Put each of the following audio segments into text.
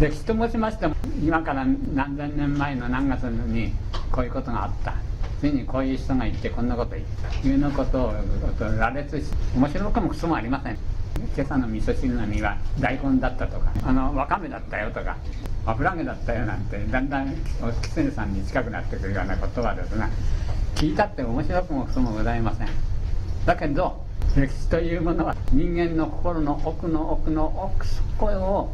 歴史と申しましても今から何千年前の何月にこういうことがあった。次にこういう人がいてこんなこと言ったいうのことを羅列し面白くもクソもありません。今朝の味噌汁の実は大根だったとかあのわかめだったよとか油揚げだったよなんてだんだんお狐さんに近くなってくるような言葉ですが聞いたって面白くもクソもございません。だけど歴史というものは人間の心の奥の奥の奥底を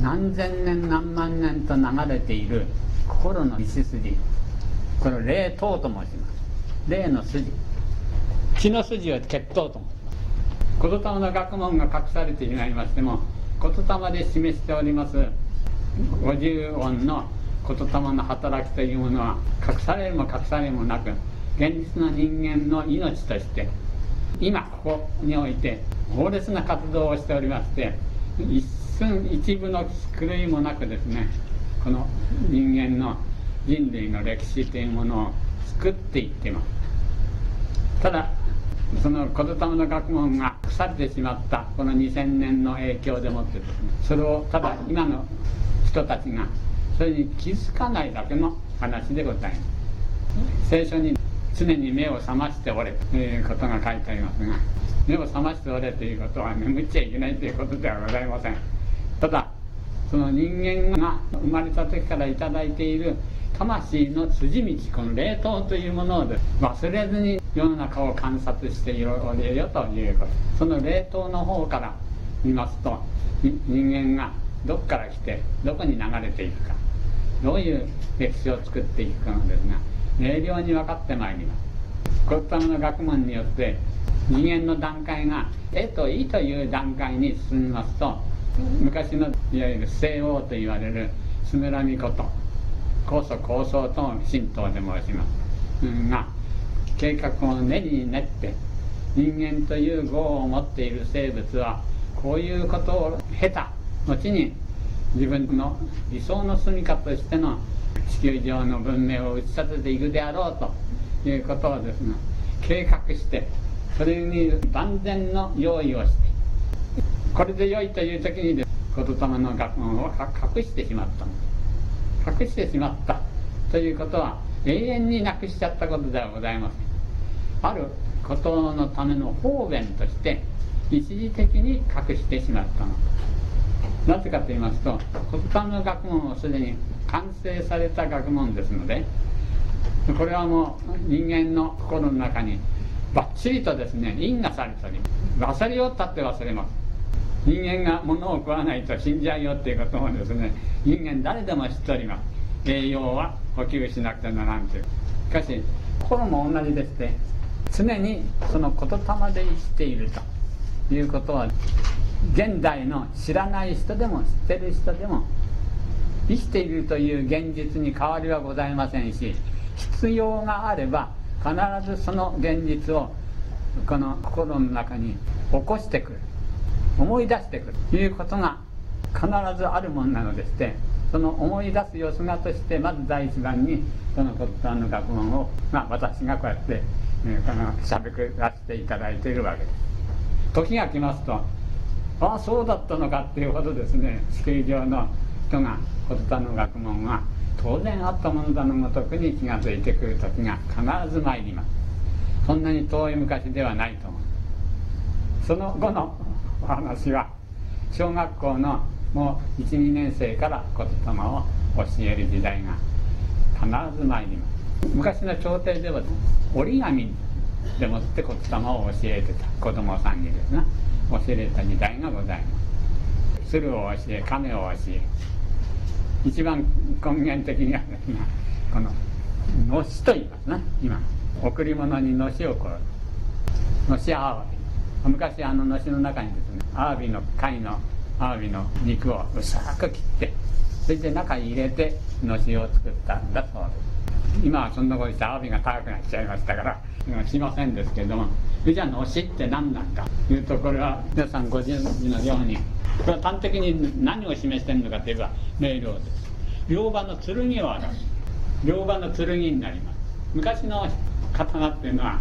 何千年何万年と流れている心の道筋。これを霊頭と申します。霊の筋。血の筋を血頭と申します。言霊の学問が隠されていましても言霊で示しております。五十音の言霊の働きというものは隠されるも隠されるもなく現実の人間の命として今ここにおいて猛烈な活動をしておりまして一寸一部の狂いもなくですねこの人間の人類の歴史というものを作っていってます。ただその言霊の学問が腐れてしまったこの2000年の影響でもってですねそれをただ今の人たちがそれに気づかないだけの話でございます。聖書に常に目を覚ましておれということが書いてありますが目を覚ましておれということは眠っちゃいけないということではございません。ただその人間が生まれた時から頂いている魂の筋道この霊凍というものを忘れずに世の中を観察しているよということ。その霊凍の方から見ますと人間がどこから来てどこに流れていくか。どういう歴史を作っていくかのですが明瞭に分かってまいります。このための学問によって人間の段階が「え」と「い」という段階に進みますと昔のいわゆる西欧と言われるスメラミコと高祖高僧と神道で申します、うん、が計画を練りに練って人間という業を持っている生物はこういうことを経た後に自分の理想の住みかとしての地球上の文明を打ち立てていくであろうということをですね計画してそれに万全の用意をしてこれで良いという時にで言霊の学問を隠してしまった。隠してしまったということは永遠になくしちゃったことではございませんあることのための方便として一時的に隠してしまったの。なぜかと言いますと言霊の学問をすでに完成された学問ですのでこれはもう人間の心の中にばっちりとですね因果されております。忘れようったって忘れます。人間が物を食わないと死んじゃうよっていうこともですね人間誰でも知っております。栄養は補給しなくてならんという。しかし心も同じでして常にその言霊で生きているということは現代の知らない人でも知ってる人でも生きているという現実に変わりはございませんし必要があれば必ずその現実をこの心の中に起こしてくる。思い出してくる。ということが必ずあるものなのでして。その思い出す様子がとしてまず第一番にその骨董の学問を、まあ、私がこうやって、えー、このしゃべくらせていただいているわけです。時が来ますとああそうだったのかっていうほどですね。地球上の人が骨董の学問は当然あったものだのごとくに気が付いてくる時が必ず参ります。そんなに遠い昔ではないと思う。その後のお話は小学校のもう12年生から言霊を教える時代が必ず参ります。昔の朝廷では折り紙でもって言霊を教えてた子供さんにですね教えた時代がございます。鶴を教え亀を教え。一番根源的にはですねこののしと言いますね今贈り物にのしをこうのしあわび昔あののしの中にですねアワビの貝のアワビの肉を薄く切ってそれで中に入れてのしを作ったんだそうです。今はそんなことしてアワビが高くなっちゃいましたからしませんですけどもじゃあのしって何なんだというとこれは皆さんご存知のようにこれは端的に何を示しているのかといえば明瞭です。両刃の剣を表す。両刃の剣になります。昔の刀っていうのは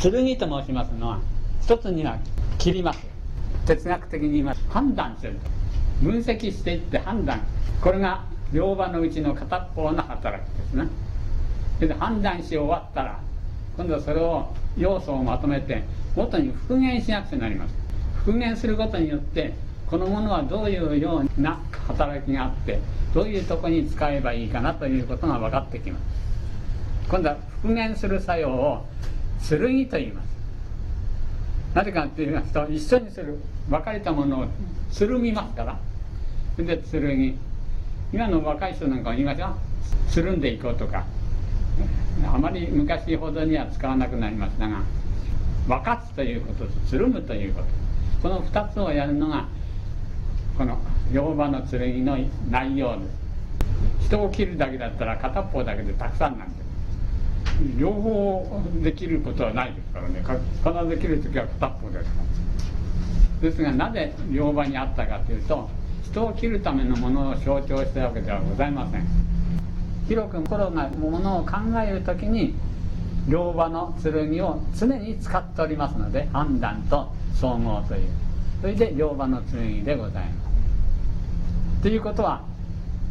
剣と申しますのは一つには切ります。哲学的に言います。判断する分析していって判断。これが両場のうちの片方の働きですね。それで判断し終わったら今度はそれを要素をまとめて元に復元しなくちゃなります。復元することによってこのものはどういうような働きがあってどういうとこに使えばいいかなということが分かってきます。今度は復元する作用を剣と言います。なぜかって言いますと一緒にする。分かれたものをつるみますからそれで剣今の若い人なんかは言いますよ。つるんでいこうとか。あまり昔ほどには使わなくなりましたが。分かつということとつるむということ。この2つをやるのがこの両場の剣の内容です。人を切るだけだったら片方だけでたくさんなんです。両方できることはないですからね。必ずできる時は片方です。からですがなぜ両場にあったかというと人を切るためのものを象徴したわけではございません。広く心がものを考える時に両場の剣を常に使っておりますので判断と総合という。それで両場の剣でございます。ということは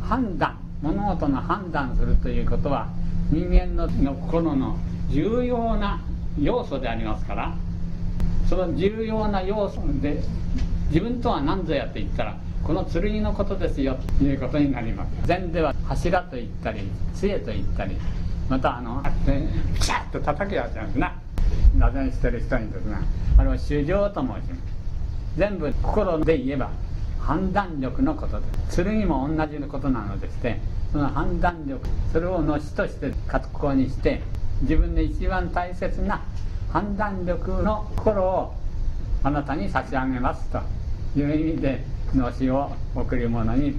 判断物事の判断するということは人間の心の重要な要素でありますからその重要な要素で自分とは何ぞやって言ったらこの剣のことですよということになります。禅では柱と言ったり杖と言ったりまたあのあってピシャッと叩くやつなんですな。なぜしてる人にですがあれは主情と申します。全部心で言えば判断力のことです。剣も同じのことなのでしてその判断力それをのしとして格好にして自分で一番大切な判断力の心をあなたに差し上げますという意味でのしを贈り物に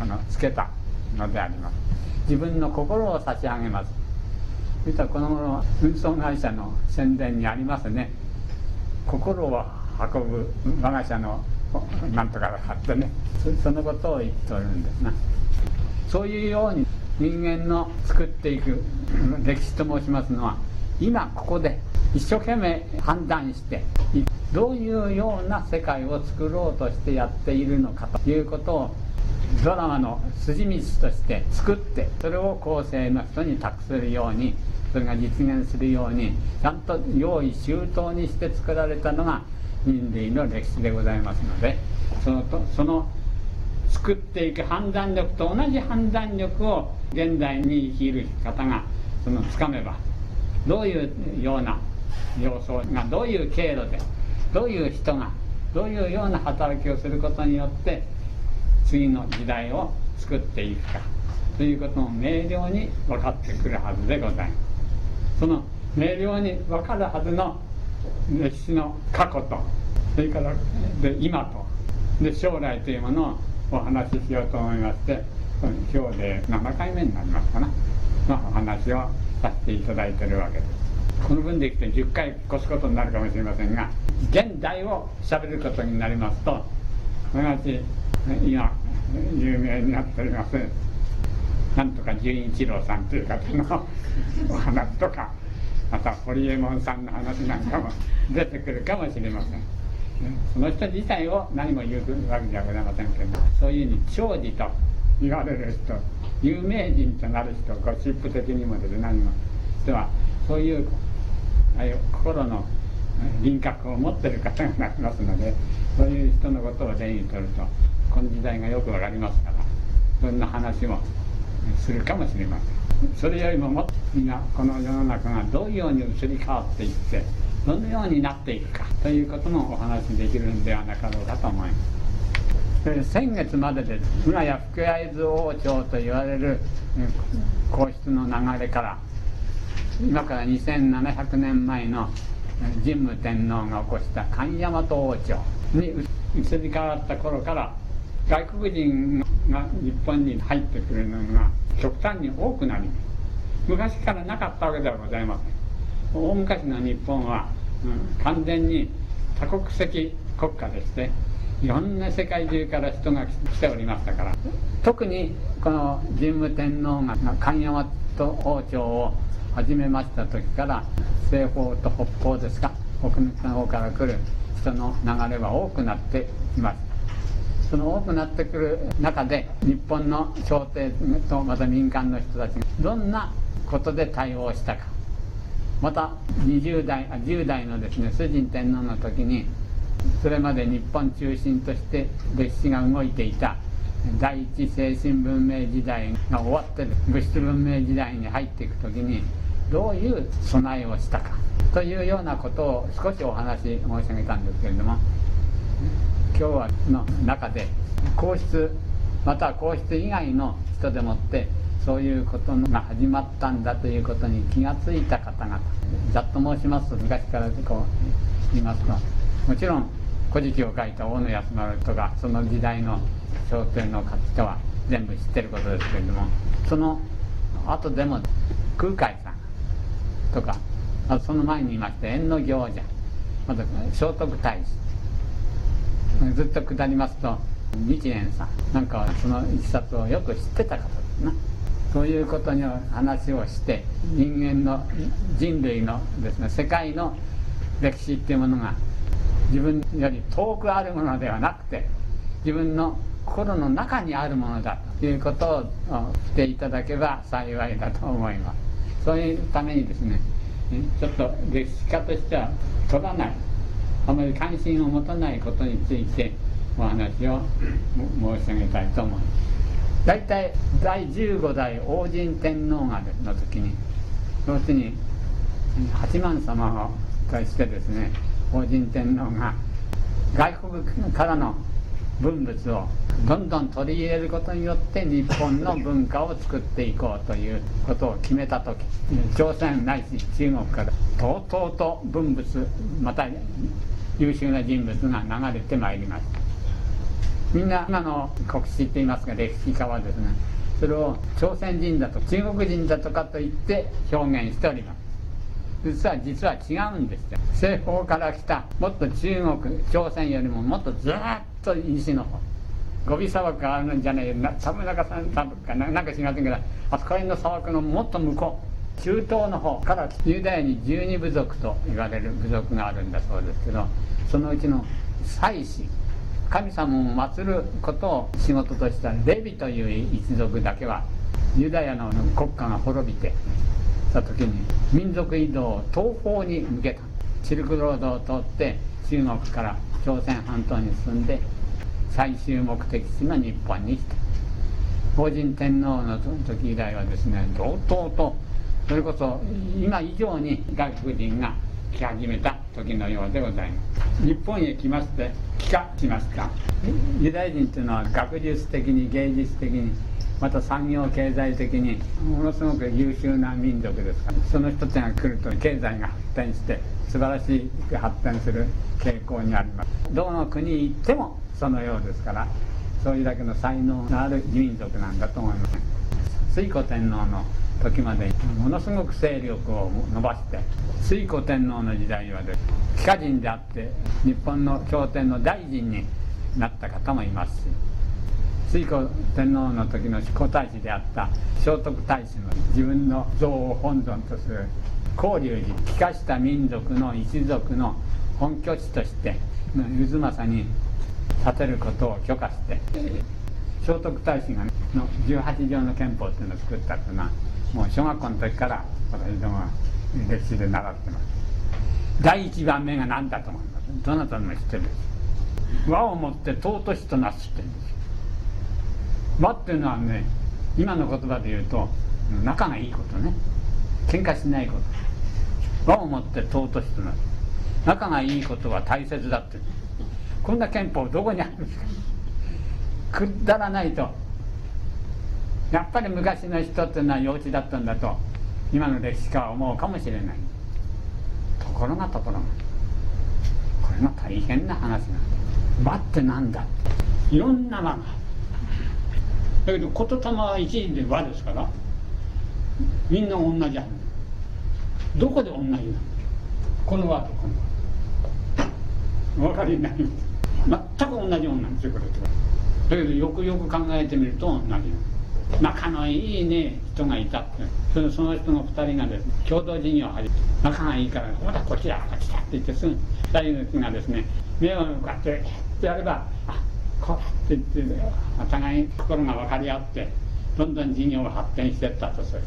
あのつけたのであります。自分の心を差し上げます。そしたらこの頃運送会社の宣伝にありますね。心を運ぶ我が社のなんとかだってね。そのことを言っておるんですな。そういうように人間の作っていく 歴史と申しますのは今ここで一生懸命判断してどういうような世界を作ろうとしてやっているのかということをドラマの筋道として作ってそれを後世の人に託するようにそれが実現するようにちゃんと用意周到にして作られたのが人類の歴史でございますのでそのとその作っていく判断力と同じ判断力を現代に生きる方がそのつかめばどういうような様相がどういう経路でどういう人がどうい。うような働きをすることによって次の時代を作ってい。くかとい。うことも明瞭に分かってくるはずでござい。ますその明瞭に分かるはずの歴史の過去とそれからで今とで将来とい。うものをお話ししようと思いまして今日で7回目になりますかな。のお話をさせていただいてるわけです。この分でいくと10回越すことになるかもしれませんが現代をしゃべることになりますとすなわち今有名になっておりますなんとか純一郎さんという方のお話とかまた堀エモ門さんの話なんかも出てくるかもしれません。その人自体を何も言うわけではございませんけどそういうふうに長寿と言われる人有名人となる人ゴシップ的にもです何も人はそういうあいう心の輪郭を持ってる方がなりますのでそういう人のことを例にとるとこの時代がよくわかりますからそんな話もするかもしれません。それよりももっとみんなこの世の中がどういうように移り変わっていってどのようになっていくかということもお話しできるんではなかろうかと思います。先月までで村や福会津王朝と言われる皇室の流れから今から2700年前の神武天皇が起こした神大和王朝に移り変わった頃から外国人が日本に入ってくるのが極端に多くなり昔からなかったわけではございません。大昔の日本は、うん、完全に多国籍国家でしていろんな世界中から人が来ておりましたから。特にこの神武天皇が神大和王朝を始めました時から西方と北方ですか奥の方から来る人の流れは多くなっています。その多くなってくる中で日本の朝廷とまた民間の人たちがどんなことで対応したか。また20代あ10代のですね崇神天皇の時にそれまで日本中心として歴史が動いていた第一精神文明時代が終わって物質文明時代に入っていく時にどういう備えをしたかというようなことを少しお話申し上げたんですけれども今日はの中で皇室または皇室以外の人でもってそういうことが始まったんだということに気がついた方々ざっと申します。と昔からこう言いますと。もちろん「古事記」を書いた大野安丸とかその時代の商店の人は全部知ってることですけれどもその後でも空海さんとかあその前にいました縁の行者また聖徳太子ずっと下りますと日蓮さんなんかはその一冊をよく知ってた方ですな。そういうことに話をして人間の人類のですね世界の歴史っていうものが自分より遠くあるものではなくて自分の心の中にあるものだということをしていただけば幸いだと思います。そういうためにですねちょっと歴史家としては取らないあまり関心を持たないことについてお話を申し上げたいと思います。大体第15代王神天皇がの時に要するに八幡様を対してですね王神天皇が外国からの文物をどんどん取り入れることによって日本の文化を作っていこうということを決めた時朝鮮ないし中国からとうとうと文物また優秀な人物が流れてまいりました。みんな今の国史って言いますか歴史家はですねそれを朝鮮人だと中国人だとかと言って表現しております。実は実は違うんですよ。西方から来たもっと中国朝鮮よりももっとずっと西の方。ゴビ砂漠があるんじゃない寒中さん砂漠かななんか違うけどあそこら辺の砂漠のもっと向こう中東の方からユダヤに十二部族と言われる部族があるんだそうですけどそのうちの祭司神様を祀ることを仕事としたレビという一族だけはユダヤの国家が滅びてた時に民族移動を東方に向けた。シルクロードを通って中国から朝鮮半島に進んで最終目的地の日本に来た。法人天皇の時以来はですね同等とそれこそ今以上に外国人が来始めた。時のようでございます。日本へ来まして帰化しましたユダヤ人というのは学術的に芸術的にまた産業経済的にものすごく優秀な民族ですからその人たちが来ると経済が発展して素晴らしく発展する傾向にあります。どの国に行ってもそのようですからそういうだけの才能のある民族なんだと思います。推古天皇の時までものすごく勢力を伸ばして推古天皇の時代はです帰化人であって日本の朝廷の大臣になった方もいますし推古天皇の時の皇太子であった聖徳太子の自分の像を本尊とする広隆寺帰化した民族の一族の本拠地として渦政に建てることを許可して聖徳太子がの18条の憲法っていうのを作ったっていうのはもう小学校の時から私どもは歴史で習ってます。第一番目が何だと思います？どなたも知ってるんです？和をもって尊しとなすって言うんです。和っていうのはね今の言葉で言うと仲がいいことね。喧嘩しないこと。和をもって尊しとなす。仲がいいことは大切だってこんな憲法どこにあるんですか？くだらないとやっぱり昔の人っていうのは幼稚だったんだと今の歴史家は思うかもしれない。ところがところがこれが大変な話なんだ。和ってなんだいろんな和が。だけど言霊は一時で和ですからみんな同じはずどこで同じなの？この和とこの和お分かりになります全く同じもんなんですよこれとだけどよくよく考えてみると同じ。仲のいいね人がいた。ってその人の2人がですね共同事業を始め仲がいいからほらこちだこちだって言ってすぐ2人の人がですね目を向かってやればあこうだって言ってお互い心が分かり合ってどんどん事業が発展していったとする。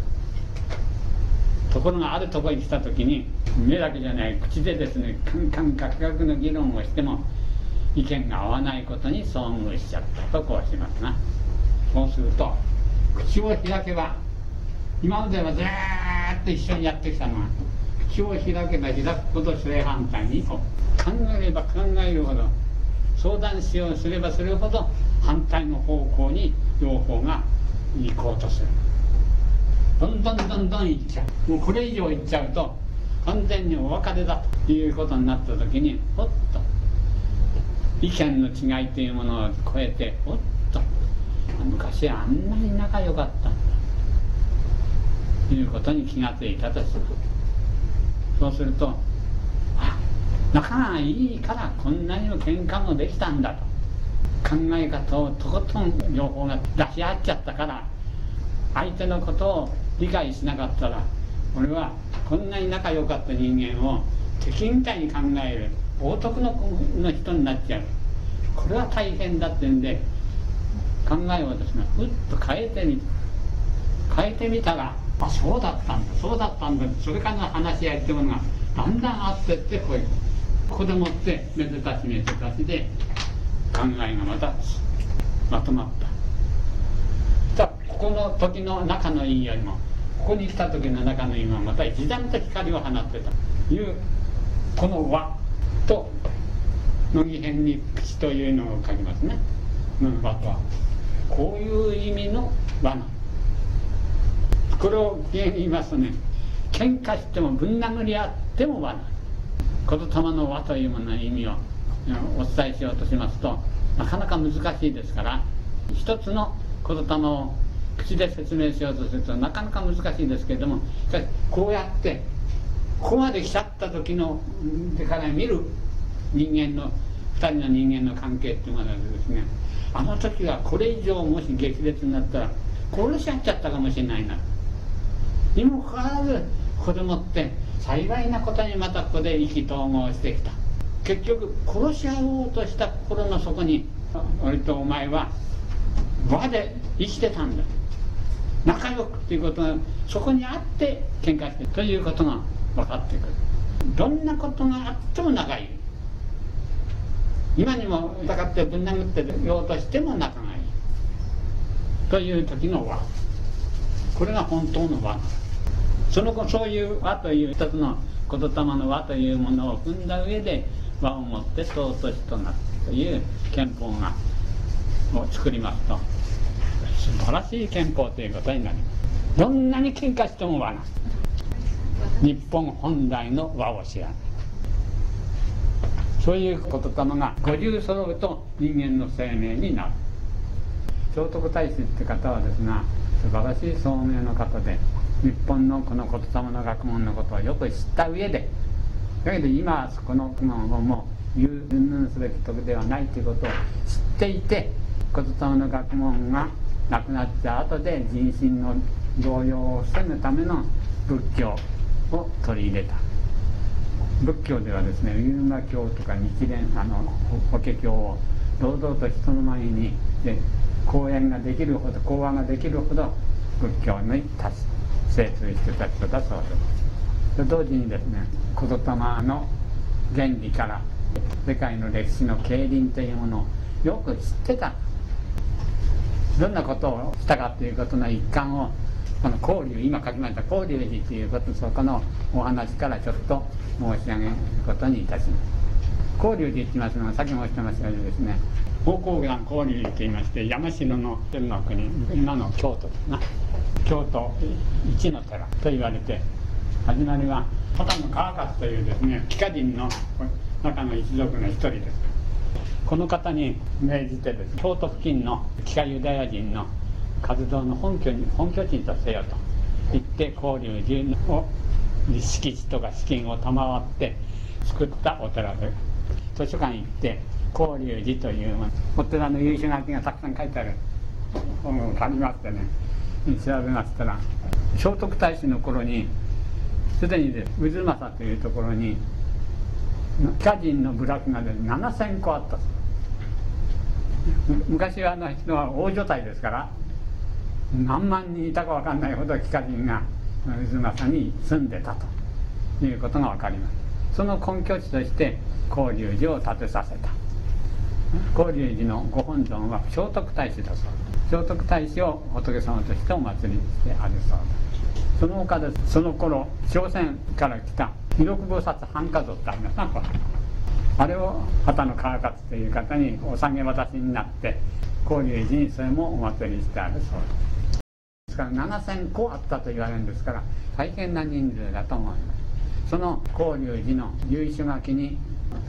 ところがあるところに来た時に目だけじゃない口でですねカンカンカクカクの議論をしても意見が合わないことに遭遇しちゃったとこうしますな。そうすると口を開けば今まではずーっと一緒にやってきたのが口を開けば開くほど正反対にこう。考えれば考えるほど相談しようすればするほど反対の方向に両方が行こうとする。どんどんどんどん行っちゃう。もうこれ以上行っちゃうと完全にお別れだということになった時にほっと意見の違いというものを超えてほっと昔あんなに仲良かったんだ。ということに気がついたとする。そうするとあ仲がいいからこんなにも喧嘩もできたんだと。考え方をとことん両方が出し合っちゃったから相手のことを理解しなかったら俺はこんなに仲良かった人間を敵みたいに考える王徳のの人になっちゃう。これは大変だってんで考えをですねふっと変えてみ変えてみたらあそうだったんだそうだったんだそれからの話し合いってものがだんだんあってってこういうここでもってめでたしめでたしで考えがまたまとまった。じここの時の仲のいいよりもここに来た時の仲のいいはまた一段と光を放ってた。というこの和と乃木編に口というのを書きますね。和とは。こういう意味の和なこれを言いますとね喧嘩してもぶん殴り合っても和な言霊の和というものの意味をお伝えしようとしますとなかなか難しいですから一つの言霊を口で説明しようとするとなかなか難しいんですけれどもしかしこうやってここまで来ちゃった時のでから見る人間の人の人間の関係っていうものはですねあの時はこれ以上もし激烈になったら殺し合っちゃったかもしれないな。にもかかわらず子供って幸いなことにまたここで意気投合してきた。結局殺し合おうとした心の底に俺とお前は和で生きてたんだ。仲良くっていうことがそこにあって喧嘩してということが分かってくる。どんなことがあっても仲いい。今にも戦ってぶん殴ってようとしても仲がいいという時の和これが本当の和その後そういう和という一つの言霊の和というものを踏んだ上で和をもって尊しとなるという憲法がを作りますと。素晴らしい憲法ということになります。どんなに喧嘩しても和な日本本来の和を知らない。そういう言霊が50揃うと人間の生命になる。聖徳太子って方はですが素晴らしい聡明の方で日本のこの言霊の学問のことをよく知った上でだけど今この学問をもう言うすべき時ではないということを知っていて言霊の学問がなくなった後で人心の動揺を防ぐための仏教を取り入れた。仏教ではですねユーマ教とか日蓮あの法華経を堂々と人の前にで講演ができるほど講話ができるほど仏教に達精通してた人だそうです。同時にですね言霊の原理から世界の歴史の競輪というものをよく知ってた。どんなことをしたかということの一環をこの交流今書きました交流寺ということそこのお話からちょっと申し上げることにいたします。交流寺って言いますのはさっき申してましたようにですね方向岩交流寺と言いまして山城の天の国今の京都ですな京都一の寺と言われて始まりは波多野川勝というですね帰化人の中の一族の一人です。この方に命じてです京都付近の帰化ユダヤ人の活動の本拠に本拠地にとせよと言って交流寺を敷地とか資金を賜って作ったお寺で図書館行って交流寺というお寺の由緒書きがたくさん書いてある本を借りましてね調べましたら聖徳太子の頃にすでにで渦政というところに帰化人の部落がで7000個あった。昔はあの人は大所帯ですから何万人いたか分かんないほど幾何人が渦政に住んでたということが分かります。その根拠地として法隆寺を建てさせた。法隆寺のご本尊は聖徳太子だそう聖徳太子を仏様としてお祭りしてあるそうだ。その他でその頃朝鮮から来た弥勒菩薩半家族ってありますなこれ。あれを畑野川勝という方にお下げ渡しになって法隆寺にそれもお祭りしてあるそうですから7000個あったと言われるんです。から大変な人数だと思いますその法隆寺の由緒書きに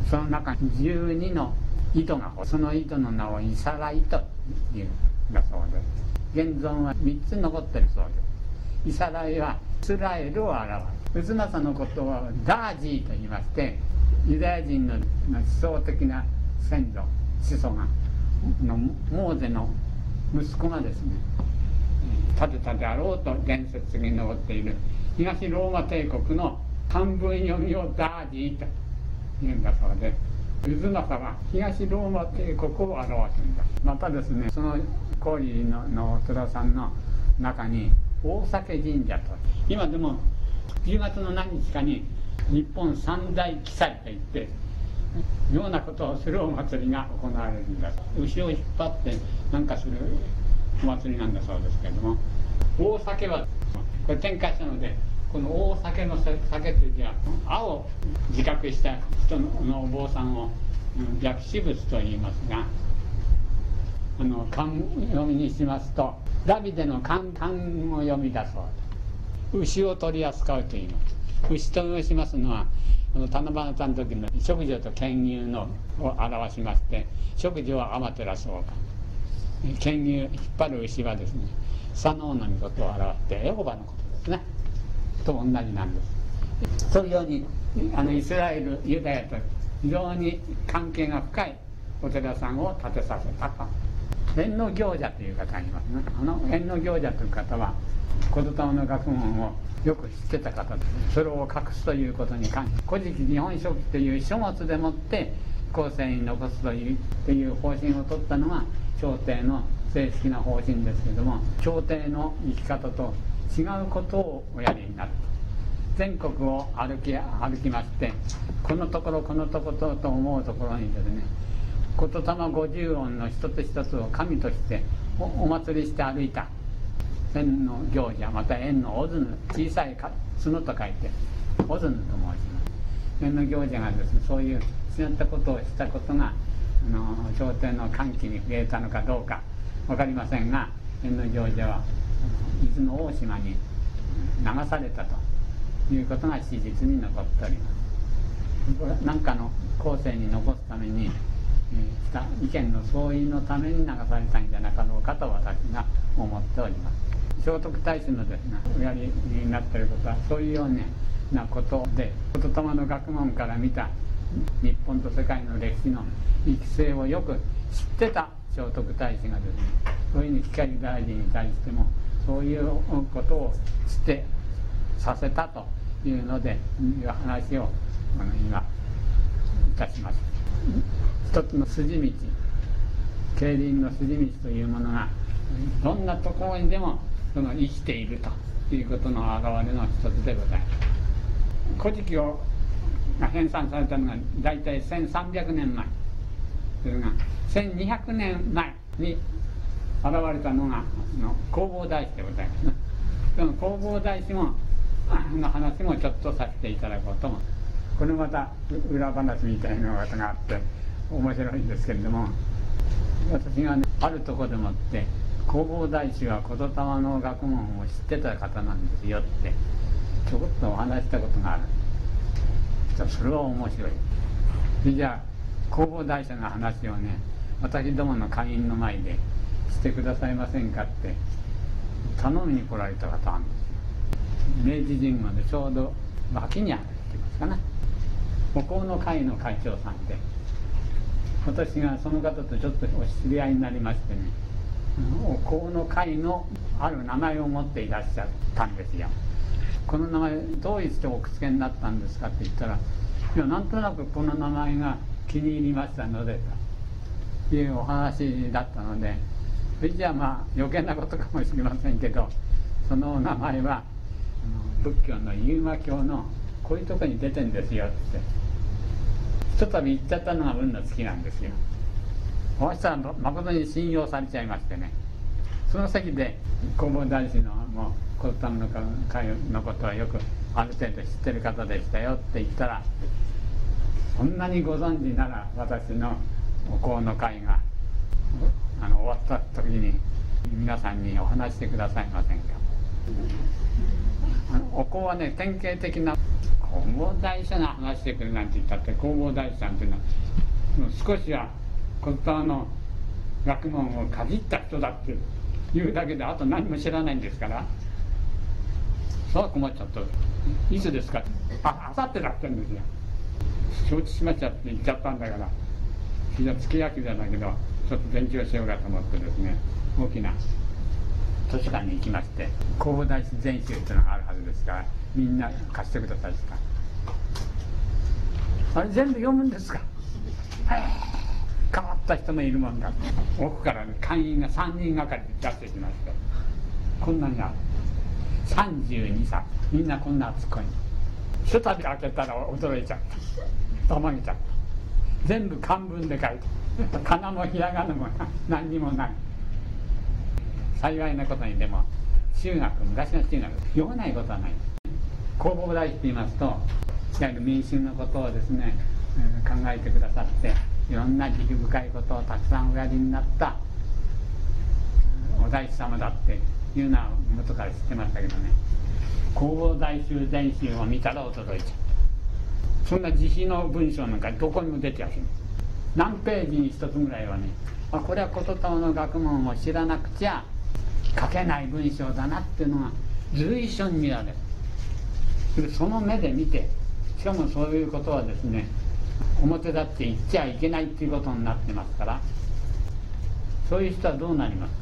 その中に12の糸がその糸の名をイサライというんだそうです。現存は3つ残ってるそうですイサライはイスラエルを表す渦政のことをダージーと言いましてユダヤ人の思想的な先祖子孫がのモーゼの息子がですね建てたであろうと伝説に残っている。東ローマ帝国の漢文読みをダージーと言うんだそうで。す渦政は東ローマ帝国を表すんだ。またですねその高利ののお寺さんの中に大酒神社と今でも10月の何日かに日本三大記載といってようなことをするお祭りが行われるんだ。牛を引っ張ってなんかするお祭りなんだそうですけれども大酒はこれ展開したのでこの大酒の酒という字は青を自覚した人のお坊さんを薬師仏と言いますがあの漢読みにしますとダビデの漢漢を読みだそうで牛を取り扱うと言います。牛と申しますのはあの七夕の時の食事と剣牛のを表しまして食事は天照そうか。剣牛引っ張る牛はですね左脳の御事を表してエホバのことですね。と同じなんです。そういうようにあのイスラエルユダヤと非常に関係が深いお寺さんを建てさせたと。縁の行者という方がいますね。あの縁の行者という方は小言の学問をよく知ってた方ですそれを隠すということに関して「古事記日本書紀」という書物でもって後世に残すというという方針を取ったのが朝廷の正式な方針ですけれども朝廷の生き方と違うことをおやりになると全国を歩き歩きましてこのところこのところと思うところにですね言霊五十音の一つ一つを神としておお祭りして歩いた。縁の行者また縁のオズヌ小さい角と書いてオズヌと申します。縁の行者がですねそういう違ったことをしたことがあの朝廷の歓喜に増えたのかどうか分かりませんが縁の行者は伊豆の大島に流されたということが史実に残っております。何かの後世に残すために、えー、意見の相違のために流されたんじゃなかろうかと私が思っております。聖徳太子のですねおやりになっていることはそういうようなことで言霊の学問から見た日本と世界の歴史の生き性をよく知ってた聖徳太子がですねそういうふうに光大臣に対してもそういうことをしてさせたというのでいう話を今いたします。一つの筋道競輪の筋道というものがどんなところにでもその生きているということの表れの一つでございます。古事記を編纂されたのが大体1300年前。ですが1200年前に現れたのがの弘法大師でございますねその弘法大師もの話もちょっとさせていただこうと思これまた裏話みたいなことがあって面白いんですけれども私がねあるとこでもって弘法大師は言霊の学問を知ってた方なんですよってちょこっとお話したことがある。んですそれは面白い。じゃあ弘法大師の話をね私どもの会員の前でしてくださいませんかって頼みに来られた方なんですよ。明治神宮でちょうど脇にあるって言いますかな。お香の会の会長さんで。私がその方とちょっとお知り合いになりましてねお香の会のある名前を持っていらっしゃったんですよ。この名前どうしてお付けになったんですかって言ったらいやなんとなくこの名前が気に入りましたのでと。いうお話だったのでそれじゃあまあ余計なことかもしれませんけどその名前は仏教のユーマ教のこういうとこに出てんですよって。ひとたび言っちゃったのが運の月なんですよ。そしたら誠に信用されちゃいましてね。その先で弘法大師のもうこのの会のことはよくある程度知ってる方でしたよって言ったらそんなにご存知なら私のお香の会があの終わった時に皆さんにお話してくださいませんか？お香はね典型的な弘法大師の話してくるなんて言ったって弘法大師さんていうのは少しは言葉の学問をかじった人だっていうだけであと何も知らないんですからそう困っちゃった。いつですか？ああさってだってんですよ。承知しましたって言っちゃったんだから。気が付け焼きじゃないけどちょっと勉強しようかと思ってですね大きな図書館に行きまして弘法大師全集っていうのがあるはずですからみんな貸してくださいあれ全部読むんですか？変わった人もいるもんだ。奥から、ね、会員が3人がかりで出してきましてこんなにある32歳。みんなこんな厚こい。ひとたび開けたら驚いちゃったたまげちゃった全部漢文で書いてかなもひらがなも何にもない。幸いなことにでも中学昔の中学読めないことはない。弘法大師って言いますといわゆる民衆のことをですね、考えてくださっていろんな慈悲深いことをたくさんおやりになったお大師様だっていうのは元から知ってましたけどね。弘法大衆全集を見たら驚いちゃうそんな慈悲の文章なんかどこにも出てやしない何ページに一つぐらいはねあこれは言霊の学問を知らなくちゃ書けない文章だなっていうのが随所に見られる。その目で見てしかもそういうことはですね表立って言っちゃいけないっていうことになってますからそういう人はどうなります？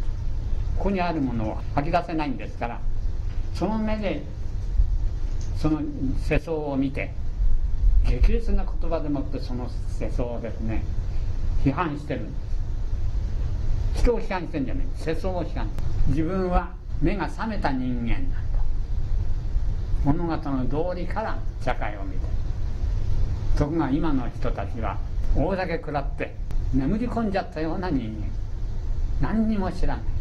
ここにあるものを吐き出せないんですからその目でその世相を見て激烈な言葉でもってその世相をですね批判してるんです。人を批判してるんじゃない。世相を批判自分は目が覚めた人間なんだ。物事の道理から社会を見て。とこが今の人たちは大酒食らって眠り込んじゃったような人間。何にも知らない。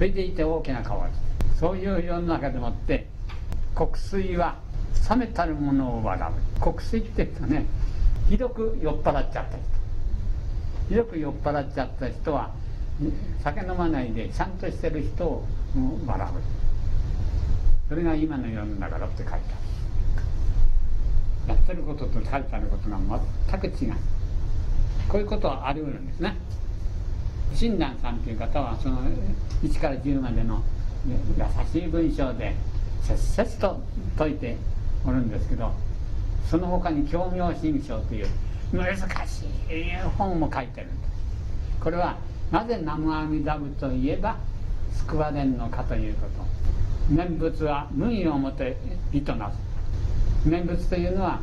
それでいて大きな顔をしてそういう世の中でもって国水は冷めたるものを笑う。国水って言うとねひどく酔っ払っちゃった人。ひどく酔っ払っちゃった人は酒飲まないでちゃんとしてる人を笑う。それが今の世の中だって書いてある。やってることと書いてあることが全く違う。こういうことはあり得るんですね。親鸞さんという方はその1から10までの優しい文章で切々と説いておるんですけどその他に「教明心章」という難しい本も書いてるこれはなぜ南無阿弥陀仏といえば救われんのかということ。念仏は無意をもて意図なす。念仏というのは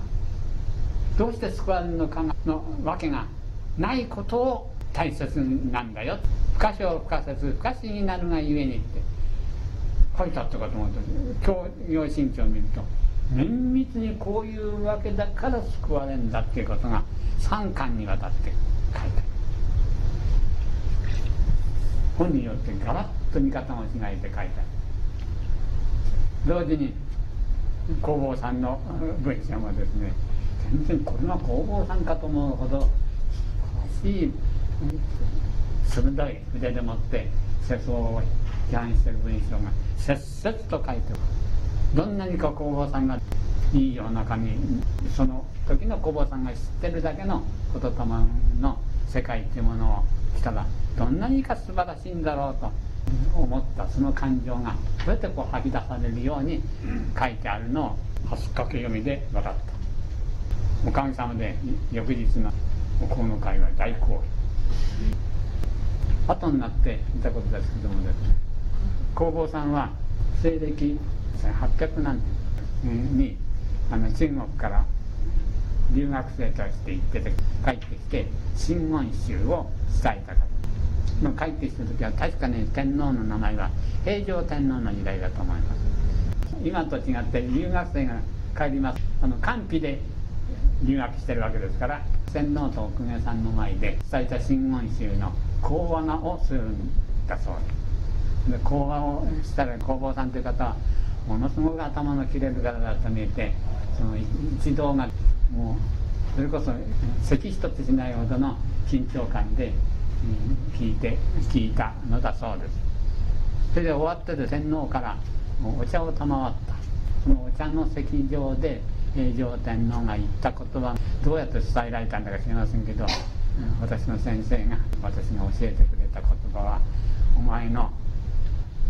どうして救われるのかのわけがないことを大切なんだよ。不可少不可説不可思議なるがゆえにって。書いてあったかと思うと教養新潮を見ると綿密にこういうわけだから救われるんだっていうことが3巻にわたって書いてある。本によってガラッと見方も違えて書いてある。同時に弘法さんの文章もですね全然これが弘法さんかと思うほど素晴らしい鋭い。筆でもって世相を批判してる文章が切々と書い。ておるどんなにか弘法さんがい。い。世の中にその時の弘法さんが知ってるだけの言霊の世界ってい。うものを来たらどんなにか素晴らしい。んだろうと思ったその感情がどうやってこう吐き出されるように書い。てあるのを初かけ読みで分かったおかげさまで翌日のお香の会は大好評後になって見たことですけどもですね弘法さんは西暦800何年にあの中国から留学生として行ってて帰ってきて真言宗を伝えた方帰ってきた時は確かね天皇の名前は平城天皇の時代だと思います今と違って留学生が帰りますあの官費で留学してるわけですから天皇とお公さんの前で伝えた真言宗の講話をするんだそうです。で講話をしたら弘法さんという方はものすごく頭の切れる方だと見えてその一同がもうそれこそ咳一つしないほどの緊張感で、聞いて聞いたのだそうです。それで終わってで天皇からお茶を賜った。そのお茶の席上で平城天皇が言った言葉どうやって伝えられたんだか知りませんけど私の先生が私に教えてくれた言葉は「お前の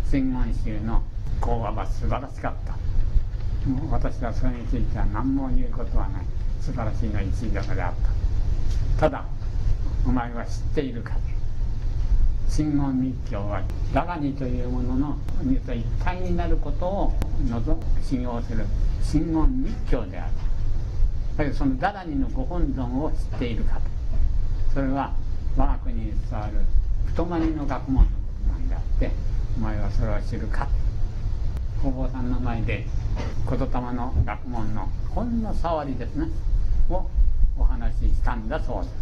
真言宗の講話は素晴らしかった」もう私はそれについては何も言うことはない。素晴らしいの一位だであった。ただお前は知っているか。真言密教はダガニというものの一体になることを望信用する真言密教である。だけどそのダラニのご本尊を知っているかとそれは我が国に伝わる太まりの学問のことなんであってお前はそれを知るか。弘法さんの前で言霊の学問のほんの触りですね。をお話ししたんだそうです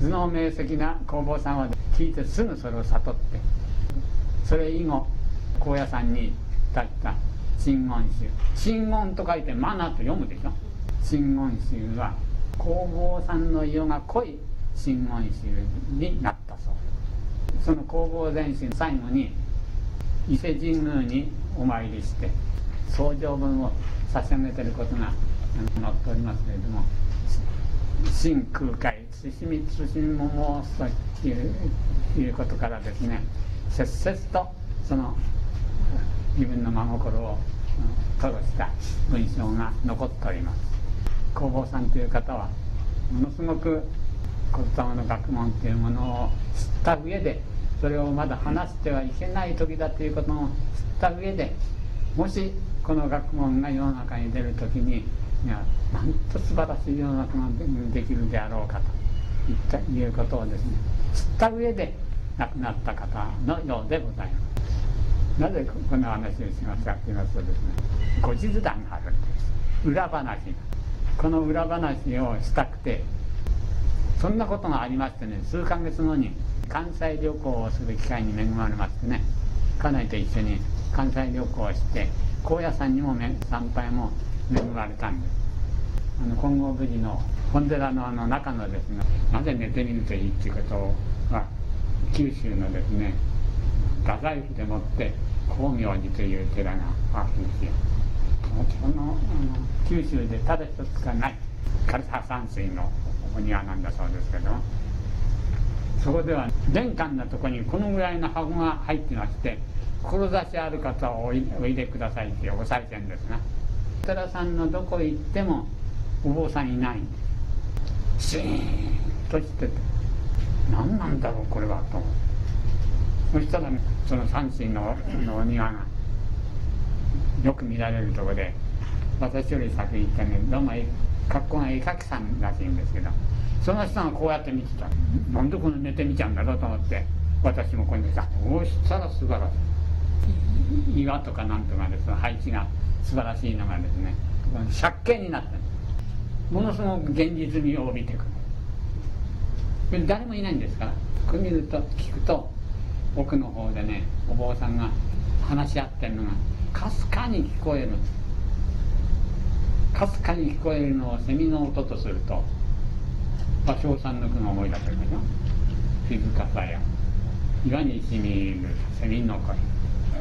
頭脳明晰な弘法さんは聞いてすぐそれを悟ってそれ以後高野山に立った真言宗。真言と書いて「マナ」と読むでしょ。真言宗は弘法さんの色が濃い真言宗になったそう。その弘法全身最後に伊勢神宮にお参りして僧正文を差し上げてることが載っておりますけれども真空海慎み慎も申すということからですね切々とその自分の真心を吐露した文章が残っております。弘法さんという方はものすごく言霊の学問というものを知った上でそれをまだ話してはいけない時だということを知った上でもしこの学問が世の中に出る時にいやなんと素晴らしい世の中ができるであろうかと。いったいうことをですね知った上で亡くなった方のようでございます。なぜこの話をしますかと言いますとですね後日談があるんです。裏話この裏話をしたくてそんなことがありましてね数ヶ月後に関西旅行をする機会に恵まれましてね家内と一緒に関西旅行をして高野山にも参拝も恵まれたんです。あの金剛無事の本寺のあの中のですねなぜ寝てみるといいっていうことは九州のですね太宰府でもって光明寺という寺があるんですよ。この九州でただ一つしかない枯葉山水のお庭なんだそうですけどそこでは玄関のとこにこのぐらいの箱が入ってまして志ある方をおいでくださいっていうお賽銭ですが寺さんのどこへ行ってもお坊さんいない。んですシーンとしてて何なんだろうこれはと思って。そしたら、ね、その三神ののお庭がよく見られるところで私より先行ってねどうも格好が絵描きさんらしいんですけどその人がこうやって見てた。なんでこの寝てみちゃうんだろうと思って私もここにさそうしたら素晴らしい。岩とかなんとかです配置が素晴らしいのがですね借景になってるものすごく現実味を帯びてくる。誰もいないんですか？らこれ見ると聞くと奥の方でねお坊さんが話し合ってるのがかすかに聞こえる。かすかに聞こえるのをセミの音とすると芭蕉さんの句が思い出せるでしょ？静かさや。岩にしみるセミの声。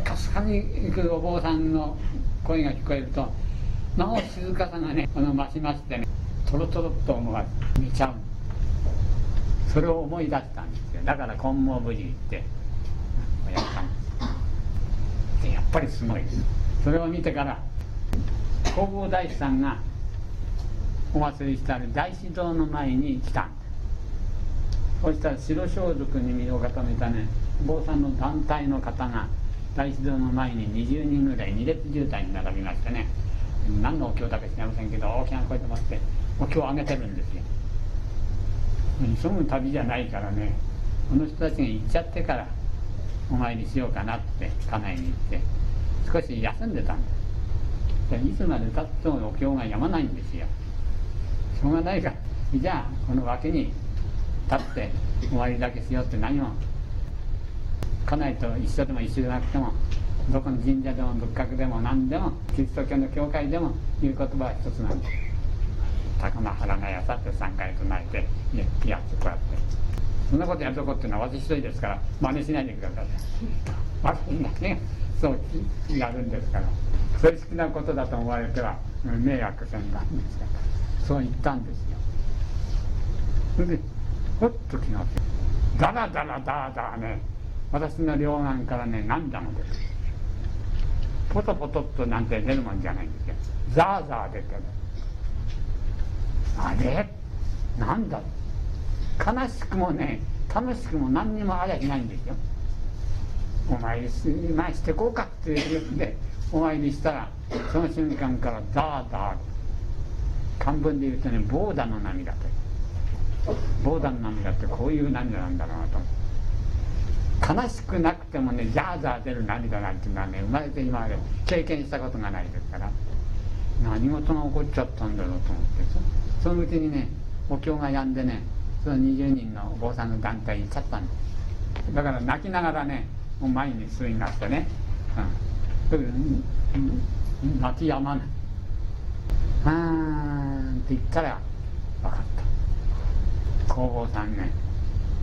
かすかに行くお坊さんの声が聞こえるとなお静かさがねこの増しましてねとろとろっと思わず見ちゃう。それを思い出したんですよ。だから金剛無事行ってやったんです。でやっぱりすごいです。それを見てから弘法大師さんがお祭りしてある大師堂の前に来たんですそしたら白装束に身を固めたね坊さんの団体の方が大師堂の前に20人ぐらい二列渋滞に並びましてね。何のお経だか知りませんけど大きな声でもってお経をあげてるんですよ。急ぐ旅じゃないからね。この人たちが行っちゃってからお参りしようかなって家内に行って少し休んでたんですいつまでたってもお経がやまないんですよ。しょうがないからじゃあこの脇に立ってお参りだけしようって何も家内と一緒でも一緒じゃなくてもどこの神社でも仏閣でも何でもキリスト教の教会でも言う言葉は一つなんです。高間原がやさって3回唱えてピヤッとこうやって。そんなことやるとこっていうのは私一人ですから真似しないでください。私だけそうやるんですから。正式なことだと思われては迷惑せんなんですから。そう言ったんですよ。それでほっと気が付いダラダラダーダーね。私の両眼からね涙も出る。ポトポトっとなんて出るもんじゃないんですよ。ザーザー出てる。あれ？なんだ？悲しくもね楽しくも何にもありゃいないんですよ。お参りし,、まあ、してこうかっていうんでお参りしたらその瞬間からザーザー漢文で言うとねボーダの涙とボーダの涙ってこういう涙なんだろうなと悲しくなくてもねザーザー出る涙なんていうのはね生まれて今まで経験したことがないですから何事が起こっちゃったんだろうと思ってそのうちにねお経が止んでねその20人のお坊さんの団体に行っちゃったんですだから泣きながらねもう前に数になってね、うん、泣きやまない「あーん」って言ったら分かった。弘法さんね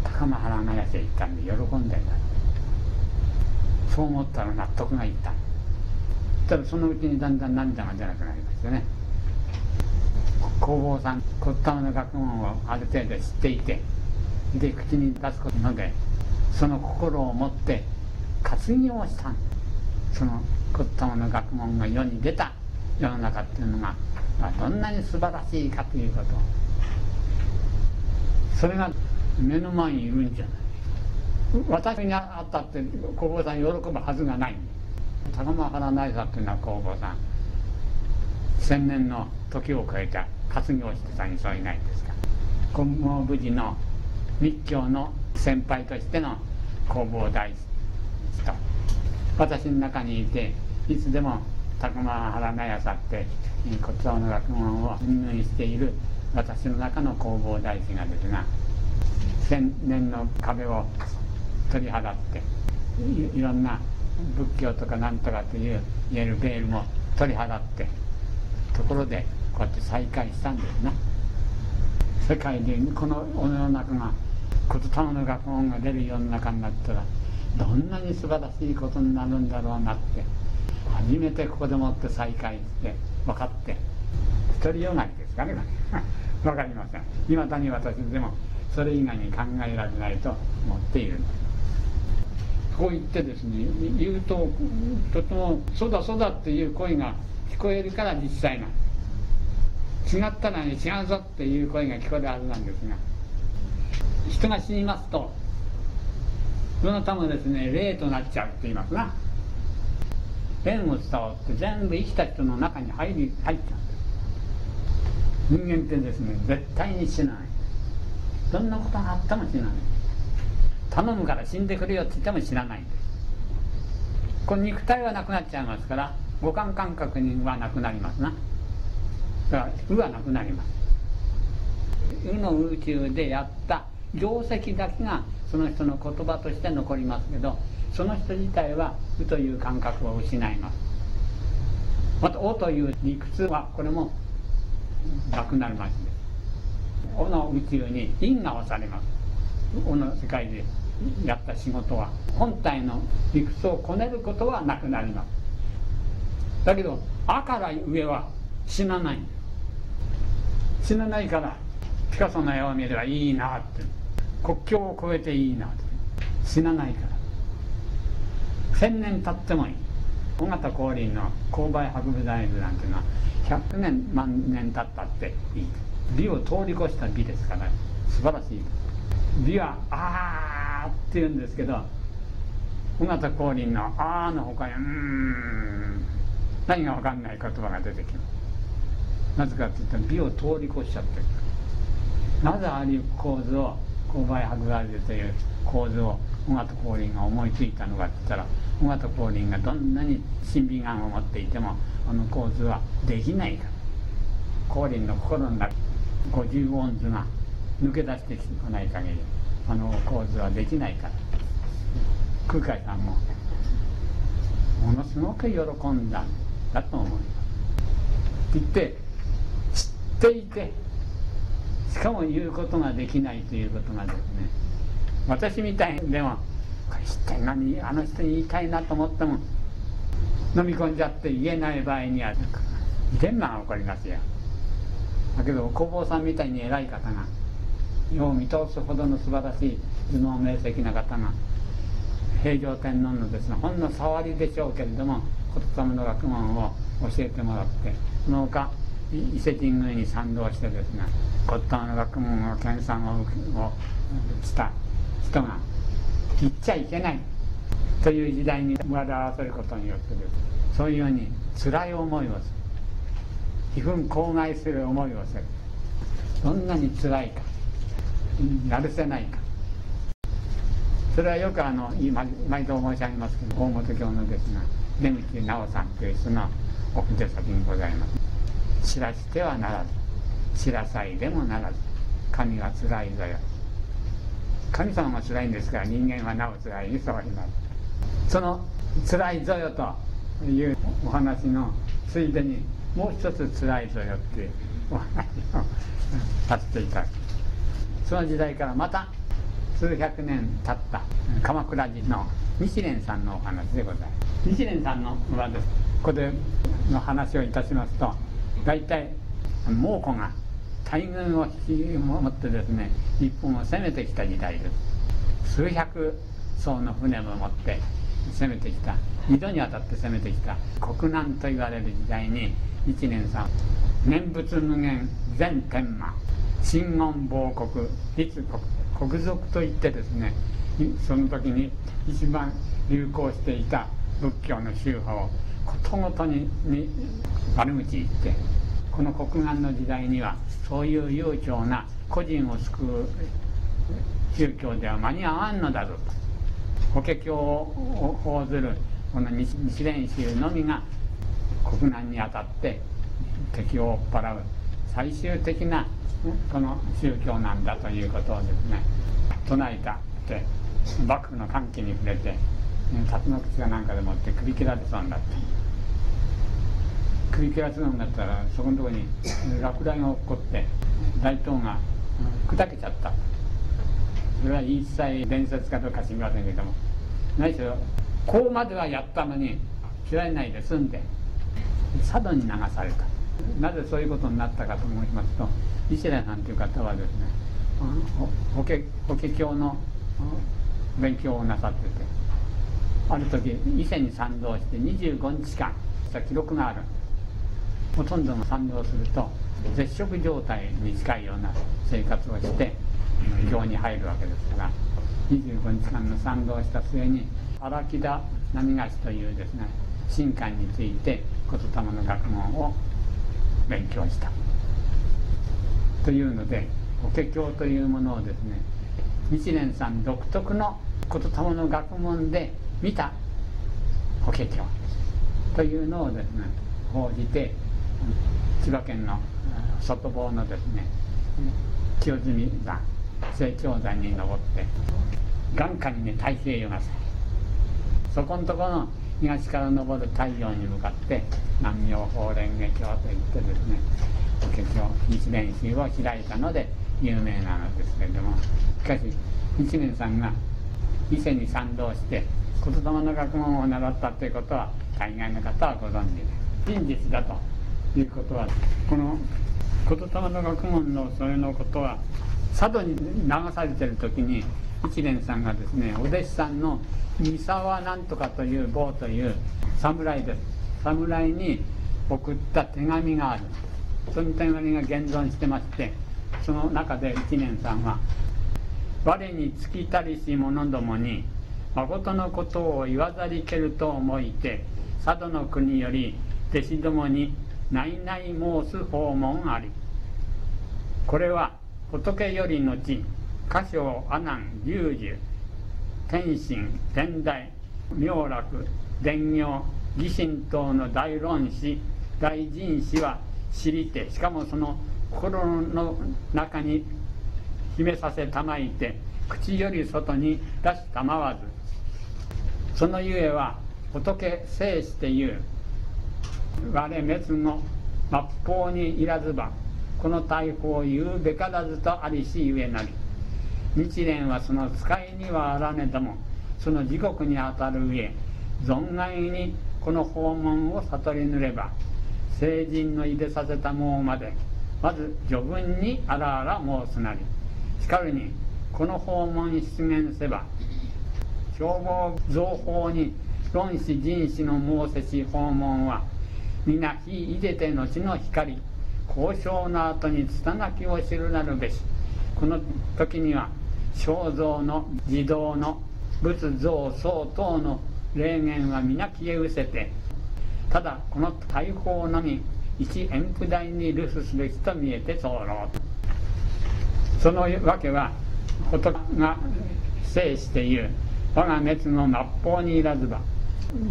高間原がやせ行ったんで喜んでんだそう思ったら納得がいった。ただそのうちにだんだん涙が出なくなりましてね。弘法さん骨董の学問をある程度知っていてで口に出すことのでその心を持って活業をしたその骨董の学問が世に出た。世の中っていうのがどんなに素晴らしいかということ。それが目の前にいるんじゃない。私にあったって弘法さん喜ぶはずがない。高間原内さっていうのは弘法さん千年の時を超えた活業してたにそういないですか金剛無事の密教の先輩としての弘法大師と私の中にいていつでも高間原なやさって骨董の学問を運営している私の中の弘法大師がですが千年の壁を取り払っていろんな仏教とかなんとかという言えるベールも取り払ってところでこうやって再会したんですな。世界でこの世の中が言霊の学問が出る世の中になったらどんなに素晴らしいことになるんだろうなって初めてここでもって再会して分かって独りよがりですかね。分かりません。いまだに私でもそれ以外に考えられないと思っているこう言ってですね言うととても「そうだそうだ」っていう声が聞こえるから実際な。違ったらね違うぞっていう声が聞こえるはずなんですが人が死にますとそのためですね霊となっちゃうって言いますな。霊を伝わって全部生きた人の中に入り入っちゃう人間ってですね絶対に死なない。どんなことがあっても死なない。頼むから死んでくれよって言っても死なない。んですこの肉体はなくなっちゃいますから五感感覚にはなくなりますな。だから「う」はなくなります「う」の宇宙でやった定石だけがその人の言葉として残りますけどその人自体は「う」という感覚を失います。また「お」という理屈はこれもなくなります「お」の宇宙に因が押されます「お」の世界でやった仕事は。本体の理屈をこねることはなくなります。だけど「あ」から上は死なない。死なないからピカソの絵を見ればいいなって。国境を越えていいなって。死なないから。千年経ってもいい。尾形光琳の勾配博物大図なんていうのは100年万年経ったっていい。美を通り越した美ですから素晴らしい。美は「あー」って言うんですけど尾形光琳の「あー」のほかに「うーん」何が分かんない言葉が出てきます。なぜかというと美を通り越しちゃってる。なぜああいう構図を勾配博ガールという構図を尾形光琳が思いついたのかって言ったら尾形光琳がどんなに審美眼を持っていてもあの構図はできないから。光琳の心の中五十音図が抜け出してこない限りあの構図はできないから空海さんもものすごく喜んだんだと思います。って言って知っていてしかも言うことができないということがですね私みたいでもこれ知ってんのにあの人に言いたいなと思っても飲み込んじゃって言えない場合にはジレンマが起こりますよだけど工房さんみたいに偉い方が世を見通すほどの素晴らしい頭脳明晰な方が平城天皇のですねほんの触りでしょうけれども言霊の学問を教えてもらってその他伊勢神宮に賛同してですね言霊の学問を研鑽ををした人が言っちゃいけないという時代に生まれ合わせることによってですそういうように辛い思いをする。非分口外する思いをするどんなに辛いかやるせないか。それはよくあの毎度申し上げますけど大本教のですが出口直さんという人のお筆先にございます。知らしてはならず知らさいでもならず神はつらいぞよ。神様もつらいんですから人間はなおつらいにそういます。そのつらいぞよというお話のついでにもう一つつらいぞよってお話をさせていた。だきその時代からまた数百年経った鎌倉人の日蓮さんのお話でございます。日蓮さんのはです。ここでの話をいたしますと大体猛虎が大軍を引き持ってですね日本を攻めてきた時代です。数百艘の船を持って攻めてきた。二度にわたって攻めてきた。国難と言われる時代に一年さん念仏無限全天満。真言亡国立国。国賊といってですねその時に一番流行していた仏教の宗派をことごとにに悪口言ってこの国難の時代にはそういう悠長な個人を救う宗教では間に合わんのだぞと。法華経を報ずるこの日蓮宗のみが国難にあたって敵を追っ払う最終的なこの宗教なんだということをですね唱えたって幕府の歓喜に触れて辰の口かなんかでもって首切られそうになって。首切られそうになったらそこのところに落雷が起こって大東が砕けちゃった。それは一切伝説かどうか知りませんけども。何しろこうまではやったのに切られないで済んで佐渡に流された。なぜそういうことになったかと申しますと石田さんという方はですね法華法華経の勉強をなさっててある時伊勢に賛同して25日間した記録がある。ほとんどの賛同すると絶食状態に近いような生活をして行に入るわけですから25日間の賛同した末に荒木田波菓子というですね神官について言霊の学問を勉強した。というので法華経というものをですね日蓮さん独特の言霊の学問で見た法華経というのをですね報じて千葉県の外房のですね清澄山清張山に登って眼下にね太平洋がそこのところの東から昇る太陽に向かって南明法蓮華経といってですね法華経日蓮宗を開いたので有名なのですけれどもしかし日蓮さんが伊勢に賛同して言霊の学問を習ったということは大概の方はご存知で真実だということはこの言霊の学問のそれのことは佐渡に流されてる時に一蓮さんがですねお弟子さんの三沢なんとかという坊という侍です。侍に送った手紙がある。その手紙が現存してましてその中で一年さんは「我に尽きたりし者どもに誠のことを言わざりけると思いて佐渡の国より弟子どもに内々申す訪問あり。これは仏より後歌唱阿南龍樹。天心天台。妙楽伝行。義心等の大論師。大臣師は知りて。しかもその心の中に秘めさせたまいて。口より外に出したまわず。そのゆえは仏生死ていう。我滅の末法にいらずば。この大法を言うべからずとありしゆえなり。日蓮はその使いにはあらねどもその時刻にあたる上存外にこの訪問を悟りぬれば成人のいでさせたもうまでまず序文にあらあら申すなり。しかるにこの訪問に出現せば消防造法に論師人士の申せし訪問は皆非いでて後の光。交渉の後に拙きを知るなるべし。この時には肖像の自動の仏像相当の霊言は皆消え失せてただこの大砲のみ一円符台に留守すべきと見えて候そのわけは仏が生して言う我が滅の末法にいらずば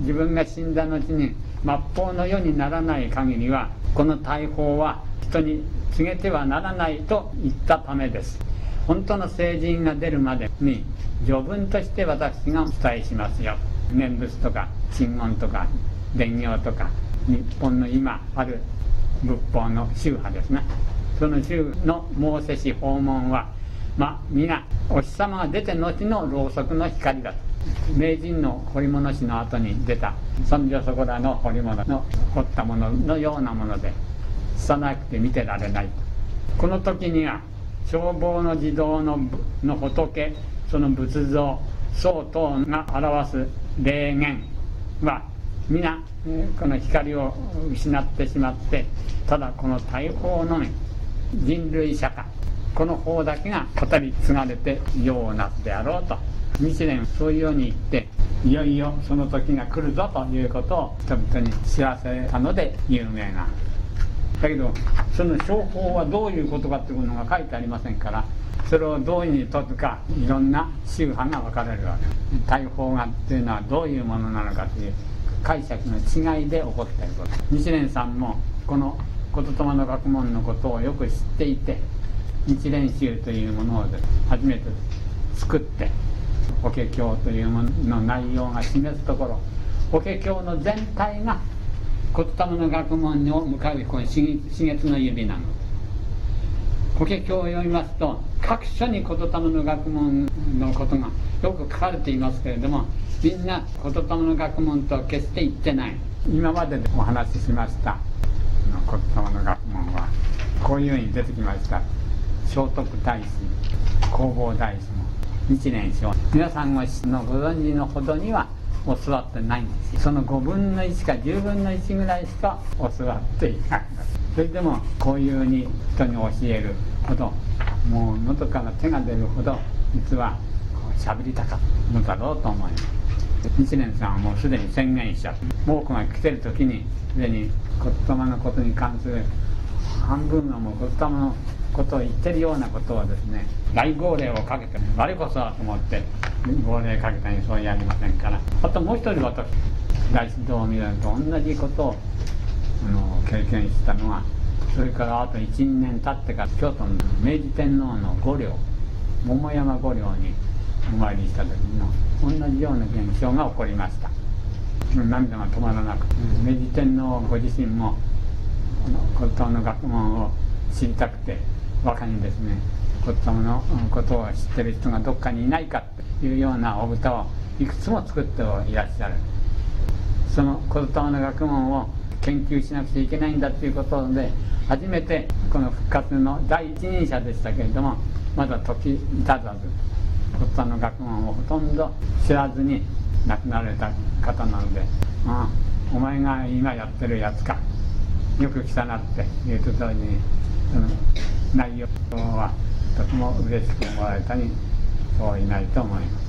自分が死んだ後に末法の世にならない限りはこの大砲は人に告げてはならないと言ったためです。本当の成人が出るまでに序文として私がお伝えしますよ。念仏とか真言とか伝行とか日本の今ある仏法の宗派ですね。その宗の申せし訪問はまあ皆お日様が出て後のろうそくの光だと。名人の彫り物師の後に出たそんじょそこらの彫り物の彫ったもののようなもので。拙くて見てられない。この時には消防の自動のの仏その仏像相当が表す霊言は皆この光を失ってしまってただこの大砲のみ人類社会この方だけが語り継がれてようなであろうと。日蓮そういうように言っていよいよその時が来るぞということを人々に知らせたので有名なだけどその商法はどういうことかっていうのが書いてありませんからそれをどういうふうに解くかいろんな宗派が分かれるわけ。大法画っていうのはどういうものなのかという解釈の違いで起こっていること。日蓮さんもこの言霊の学問のことをよく知っていて日蓮宗というものを初めて作って法華経というものの内容が示すところ法華経の全体が言霊の学問に向かうこの刺月の指なの法華経を読みますと各所に言霊の学問のことがよく書かれていますけれどもみんな言霊の学問とは決して言ってない。今までお話ししました。言霊の学問はこういうふうに出てきました。聖徳太子弘法大師も日蓮聖皆さんがのご存知のほどには教わってないんですその5分の1か10分の1ぐらいしか教わっていない。それでもこういうふうに人に教えるほどもう喉から手が出るほど実は喋りたかったのだろうと思います。日蓮さんはもうすでに宣言しちゃって猛虎が来てる時にすでに言霊のことに関する半分はもう言霊のことを言ってるようなことをですね大号令をかけて我こそはと思って号令かけたにそうやりませんから。あともう一人私大指導を見ると同じことをあの経験したのはそれからあと12年経ってから京都の明治天皇の御陵桃山御陵にお参りした時の同じような現象が起こりました。涙が止まらなく明治天皇ご自身も骨董の学問を知りたくて若にですね骨董のことを知ってる人がどっかにいないかというようなお歌をいくつも作っていらっしゃるその骨董の学問を研究しなくちゃいけないんだということで初めてこの復活の第一人者でしたけれどもまだ時至たず骨董の学問をほとんど知らずに亡くなられた方なので「ああお前が今やってるやつかよく来たな」っていうところにその内容はとても嬉しく思われたにそういないと思います。